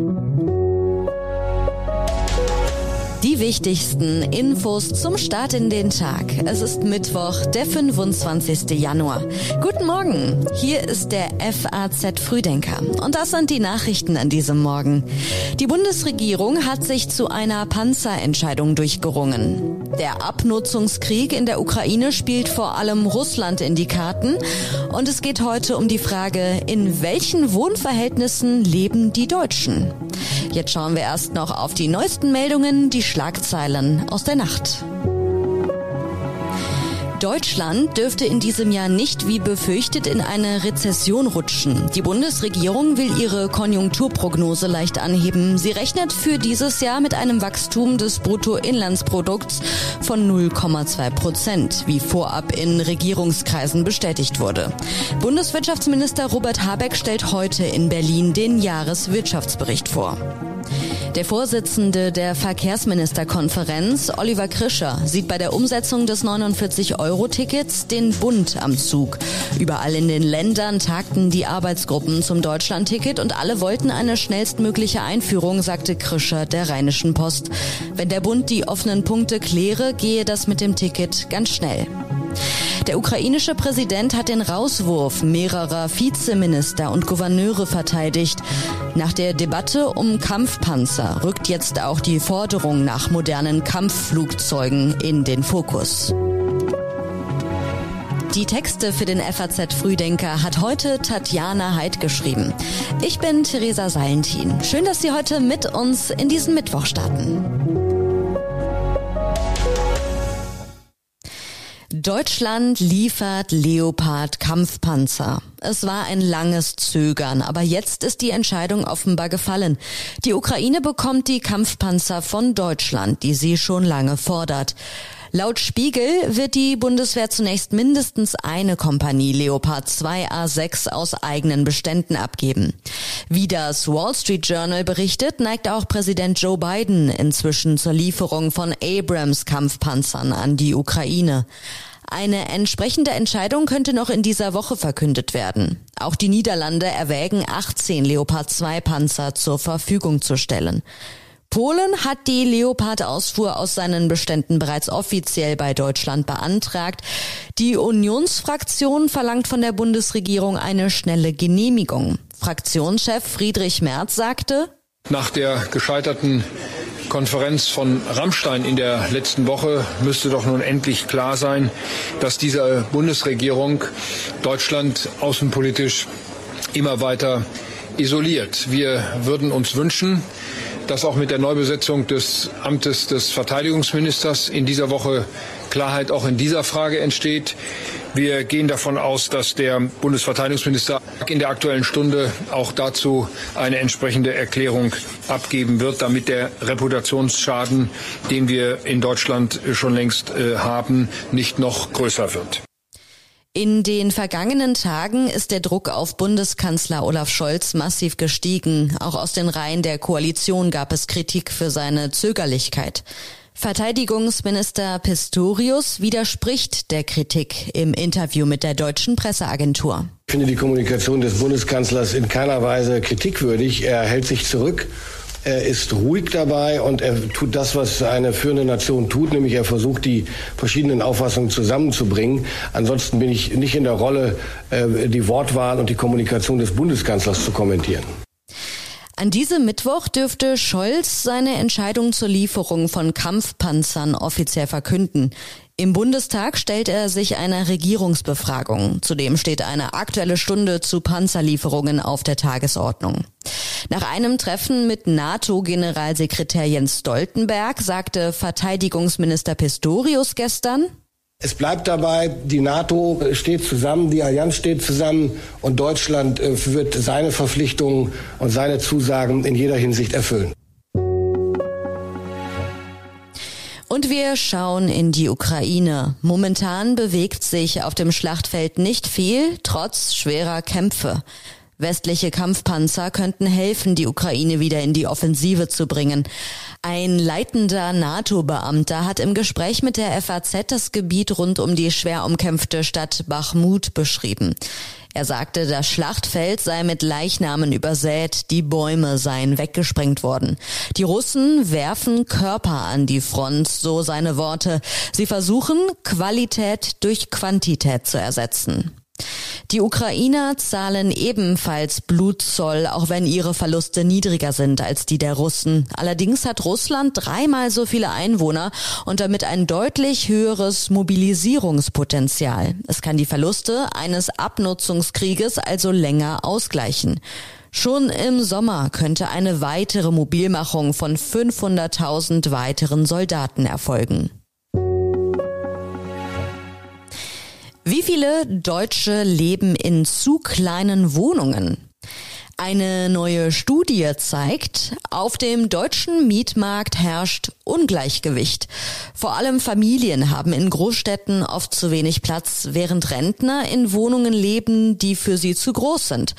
Die wichtigsten Infos zum Start in den Tag. Es ist Mittwoch, der 25. Januar. Guten Morgen. Hier ist der FAZ Frühdenker. Und das sind die Nachrichten an diesem Morgen. Die Bundesregierung hat sich zu einer Panzerentscheidung durchgerungen. Der Abnutzungskrieg in der Ukraine spielt vor allem Russland in die Karten. Und es geht heute um die Frage, in welchen Wohnverhältnissen leben die Deutschen? Jetzt schauen wir erst noch auf die neuesten Meldungen, die Schlagzeilen aus der Nacht. Deutschland dürfte in diesem Jahr nicht wie befürchtet in eine Rezession rutschen. Die Bundesregierung will ihre Konjunkturprognose leicht anheben. Sie rechnet für dieses Jahr mit einem Wachstum des Bruttoinlandsprodukts von 0,2 Prozent, wie vorab in Regierungskreisen bestätigt wurde. Bundeswirtschaftsminister Robert Habeck stellt heute in Berlin den Jahreswirtschaftsbericht vor. Der Vorsitzende der Verkehrsministerkonferenz, Oliver Krischer, sieht bei der Umsetzung des 49-Euro-Tickets den Bund am Zug. Überall in den Ländern tagten die Arbeitsgruppen zum Deutschland-Ticket und alle wollten eine schnellstmögliche Einführung, sagte Krischer der Rheinischen Post. Wenn der Bund die offenen Punkte kläre, gehe das mit dem Ticket ganz schnell. Der ukrainische Präsident hat den Rauswurf mehrerer Vizeminister und Gouverneure verteidigt. Nach der Debatte um Kampfpanzer rückt jetzt auch die Forderung nach modernen Kampfflugzeugen in den Fokus. Die Texte für den FAZ Frühdenker hat heute Tatjana Heid geschrieben. Ich bin Theresa Salentin. Schön, dass Sie heute mit uns in diesen Mittwoch starten. Deutschland liefert Leopard Kampfpanzer. Es war ein langes Zögern, aber jetzt ist die Entscheidung offenbar gefallen. Die Ukraine bekommt die Kampfpanzer von Deutschland, die sie schon lange fordert. Laut Spiegel wird die Bundeswehr zunächst mindestens eine Kompanie Leopard 2 A6 aus eigenen Beständen abgeben. Wie das Wall Street Journal berichtet, neigt auch Präsident Joe Biden inzwischen zur Lieferung von Abrams Kampfpanzern an die Ukraine. Eine entsprechende Entscheidung könnte noch in dieser Woche verkündet werden. Auch die Niederlande erwägen 18 Leopard 2 Panzer zur Verfügung zu stellen. Polen hat die Leopard-Ausfuhr aus seinen Beständen bereits offiziell bei Deutschland beantragt. Die Unionsfraktion verlangt von der Bundesregierung eine schnelle Genehmigung. Fraktionschef Friedrich Merz sagte, nach der gescheiterten Konferenz von Rammstein in der letzten Woche müsste doch nun endlich klar sein, dass diese Bundesregierung Deutschland außenpolitisch immer weiter isoliert. Wir würden uns wünschen, dass auch mit der Neubesetzung des Amtes des Verteidigungsministers in dieser Woche Klarheit auch in dieser Frage entsteht. Wir gehen davon aus, dass der Bundesverteidigungsminister in der aktuellen Stunde auch dazu eine entsprechende Erklärung abgeben wird, damit der Reputationsschaden, den wir in Deutschland schon längst äh, haben, nicht noch größer wird. In den vergangenen Tagen ist der Druck auf Bundeskanzler Olaf Scholz massiv gestiegen. Auch aus den Reihen der Koalition gab es Kritik für seine Zögerlichkeit. Verteidigungsminister Pistorius widerspricht der Kritik im Interview mit der deutschen Presseagentur. Ich finde die Kommunikation des Bundeskanzlers in keiner Weise kritikwürdig. Er hält sich zurück er ist ruhig dabei und er tut das, was eine führende Nation tut, nämlich er versucht, die verschiedenen Auffassungen zusammenzubringen. Ansonsten bin ich nicht in der Rolle, äh, die Wortwahl und die Kommunikation des Bundeskanzlers zu kommentieren. An diesem Mittwoch dürfte Scholz seine Entscheidung zur Lieferung von Kampfpanzern offiziell verkünden. Im Bundestag stellt er sich einer Regierungsbefragung. Zudem steht eine aktuelle Stunde zu Panzerlieferungen auf der Tagesordnung. Nach einem Treffen mit NATO-Generalsekretär Jens Stoltenberg sagte Verteidigungsminister Pistorius gestern, es bleibt dabei, die NATO steht zusammen, die Allianz steht zusammen und Deutschland äh, wird seine Verpflichtungen und seine Zusagen in jeder Hinsicht erfüllen. Und wir schauen in die Ukraine. Momentan bewegt sich auf dem Schlachtfeld nicht viel, trotz schwerer Kämpfe. Westliche Kampfpanzer könnten helfen, die Ukraine wieder in die Offensive zu bringen. Ein leitender NATO-Beamter hat im Gespräch mit der FAZ das Gebiet rund um die schwer umkämpfte Stadt Bachmut beschrieben. Er sagte, das Schlachtfeld sei mit Leichnamen übersät, die Bäume seien weggesprengt worden. Die Russen werfen Körper an die Front, so seine Worte. Sie versuchen, Qualität durch Quantität zu ersetzen. Die Ukrainer zahlen ebenfalls Blutzoll, auch wenn ihre Verluste niedriger sind als die der Russen. Allerdings hat Russland dreimal so viele Einwohner und damit ein deutlich höheres Mobilisierungspotenzial. Es kann die Verluste eines Abnutzungskrieges also länger ausgleichen. Schon im Sommer könnte eine weitere Mobilmachung von 500.000 weiteren Soldaten erfolgen. Wie viele Deutsche leben in zu kleinen Wohnungen? Eine neue Studie zeigt, auf dem deutschen Mietmarkt herrscht Ungleichgewicht. Vor allem Familien haben in Großstädten oft zu wenig Platz, während Rentner in Wohnungen leben, die für sie zu groß sind.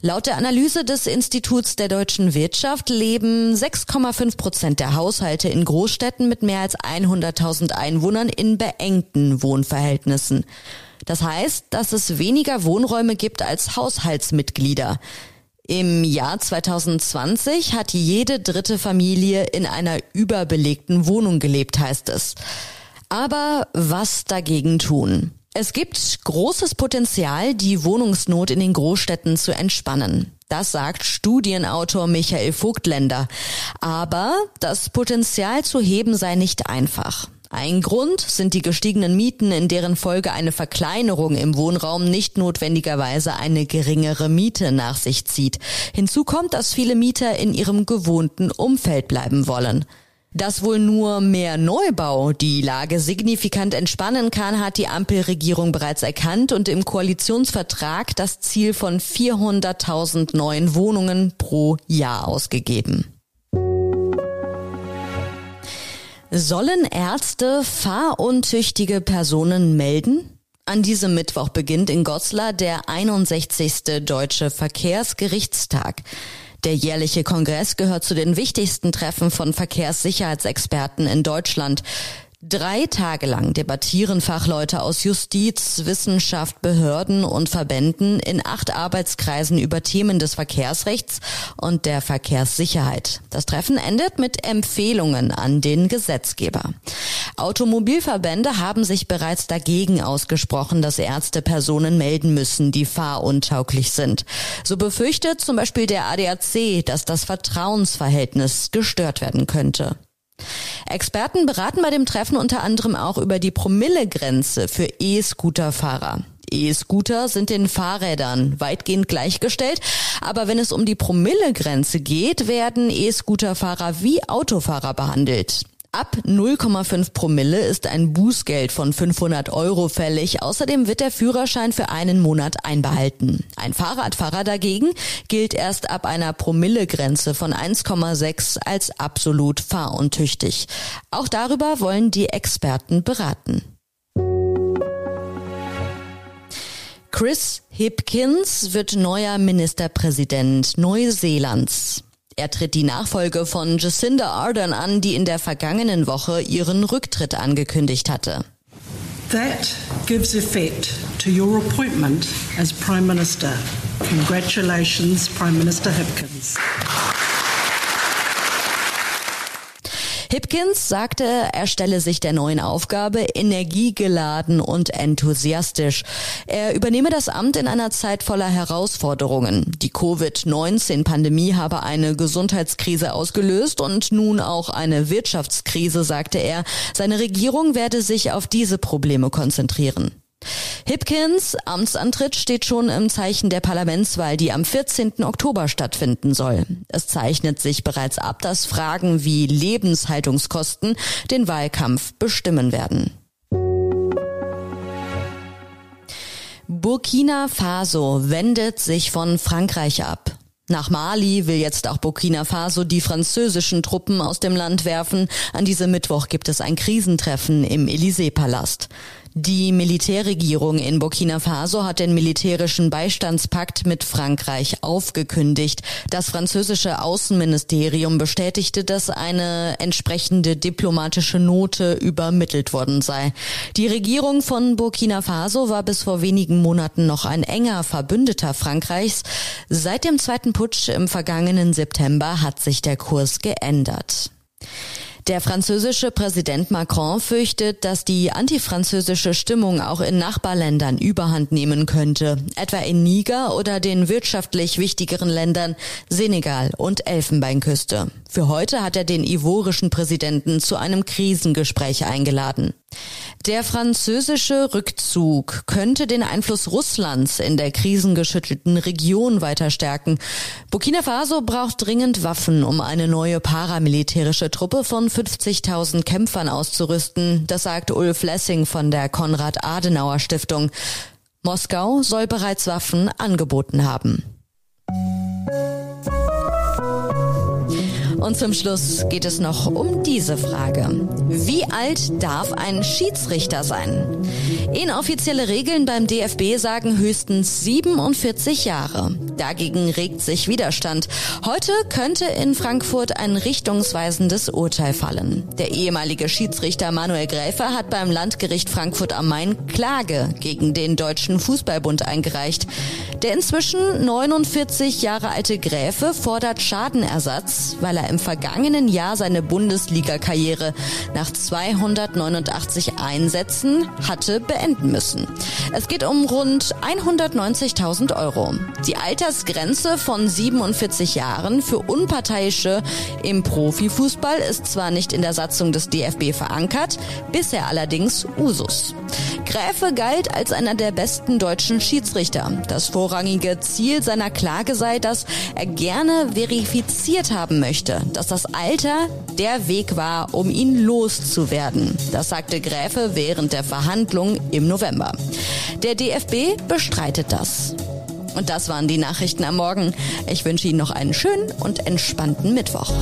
Laut der Analyse des Instituts der deutschen Wirtschaft leben 6,5 Prozent der Haushalte in Großstädten mit mehr als 100.000 Einwohnern in beengten Wohnverhältnissen. Das heißt, dass es weniger Wohnräume gibt als Haushaltsmitglieder. Im Jahr 2020 hat jede dritte Familie in einer überbelegten Wohnung gelebt, heißt es. Aber was dagegen tun? Es gibt großes Potenzial, die Wohnungsnot in den Großstädten zu entspannen. Das sagt Studienautor Michael Vogtländer. Aber das Potenzial zu heben sei nicht einfach. Ein Grund sind die gestiegenen Mieten, in deren Folge eine Verkleinerung im Wohnraum nicht notwendigerweise eine geringere Miete nach sich zieht. Hinzu kommt, dass viele Mieter in ihrem gewohnten Umfeld bleiben wollen. Dass wohl nur mehr Neubau die Lage signifikant entspannen kann, hat die Ampelregierung bereits erkannt und im Koalitionsvertrag das Ziel von 400.000 neuen Wohnungen pro Jahr ausgegeben. Sollen Ärzte fahruntüchtige Personen melden? An diesem Mittwoch beginnt in Goslar der 61. Deutsche Verkehrsgerichtstag. Der jährliche Kongress gehört zu den wichtigsten Treffen von Verkehrssicherheitsexperten in Deutschland. Drei Tage lang debattieren Fachleute aus Justiz, Wissenschaft, Behörden und Verbänden in acht Arbeitskreisen über Themen des Verkehrsrechts und der Verkehrssicherheit. Das Treffen endet mit Empfehlungen an den Gesetzgeber. Automobilverbände haben sich bereits dagegen ausgesprochen, dass Ärzte Personen melden müssen, die fahruntauglich sind. So befürchtet zum Beispiel der ADAC, dass das Vertrauensverhältnis gestört werden könnte. Experten beraten bei dem Treffen unter anderem auch über die Promillegrenze für E-Scooter-Fahrer. E-Scooter sind den Fahrrädern weitgehend gleichgestellt, aber wenn es um die Promillegrenze geht, werden E-Scooter-Fahrer wie Autofahrer behandelt. Ab 0,5 Promille ist ein Bußgeld von 500 Euro fällig. Außerdem wird der Führerschein für einen Monat einbehalten. Ein Fahrradfahrer dagegen gilt erst ab einer Promillegrenze von 1,6 als absolut fahruntüchtig. Auch darüber wollen die Experten beraten. Chris Hipkins wird neuer Ministerpräsident Neuseelands. Er tritt die Nachfolge von Jacinda Ardern an, die in der vergangenen Woche ihren Rücktritt angekündigt hatte. That gives effect to your appointment as Prime Minister. Congratulations, Prime Minister Hipkins. Hipkins sagte, er stelle sich der neuen Aufgabe energiegeladen und enthusiastisch. Er übernehme das Amt in einer Zeit voller Herausforderungen. Die Covid-19-Pandemie habe eine Gesundheitskrise ausgelöst und nun auch eine Wirtschaftskrise, sagte er. Seine Regierung werde sich auf diese Probleme konzentrieren. Hipkins Amtsantritt steht schon im Zeichen der Parlamentswahl, die am 14. Oktober stattfinden soll. Es zeichnet sich bereits ab, dass Fragen wie Lebenshaltungskosten den Wahlkampf bestimmen werden. Burkina Faso wendet sich von Frankreich ab. Nach Mali will jetzt auch Burkina Faso die französischen Truppen aus dem Land werfen. An diesem Mittwoch gibt es ein Krisentreffen im Élysée-Palast. Die Militärregierung in Burkina Faso hat den militärischen Beistandspakt mit Frankreich aufgekündigt. Das französische Außenministerium bestätigte, dass eine entsprechende diplomatische Note übermittelt worden sei. Die Regierung von Burkina Faso war bis vor wenigen Monaten noch ein enger Verbündeter Frankreichs. Seit dem zweiten Putsch im vergangenen September hat sich der Kurs geändert. Der französische Präsident Macron fürchtet, dass die antifranzösische Stimmung auch in Nachbarländern überhand nehmen könnte, etwa in Niger oder den wirtschaftlich wichtigeren Ländern Senegal und Elfenbeinküste. Für heute hat er den ivorischen Präsidenten zu einem Krisengespräch eingeladen. Der französische Rückzug könnte den Einfluss Russlands in der krisengeschüttelten Region weiter stärken. Burkina Faso braucht dringend Waffen, um eine neue paramilitärische Truppe von 50.000 Kämpfern auszurüsten. Das sagt Ulf Lessing von der Konrad-Adenauer-Stiftung. Moskau soll bereits Waffen angeboten haben. Und zum Schluss geht es noch um diese Frage. Wie alt darf ein Schiedsrichter sein? Inoffizielle Regeln beim DFB sagen höchstens 47 Jahre. Dagegen regt sich Widerstand. Heute könnte in Frankfurt ein richtungsweisendes Urteil fallen. Der ehemalige Schiedsrichter Manuel Gräfer hat beim Landgericht Frankfurt am Main Klage gegen den Deutschen Fußballbund eingereicht. Der inzwischen 49 Jahre alte Gräfe fordert Schadenersatz, weil er vergangenen Jahr seine Bundesliga-Karriere nach 289 Einsätzen hatte beenden müssen. Es geht um rund 190.000 Euro. Die Altersgrenze von 47 Jahren für Unparteiische im Profifußball ist zwar nicht in der Satzung des DFB verankert, bisher allerdings Usus. Gräfe galt als einer der besten deutschen Schiedsrichter. Das vorrangige Ziel seiner Klage sei, dass er gerne verifiziert haben möchte, dass das Alter der Weg war, um ihn loszuwerden. Das sagte Gräfe während der Verhandlung im November. Der DFB bestreitet das. Und das waren die Nachrichten am Morgen. Ich wünsche Ihnen noch einen schönen und entspannten Mittwoch.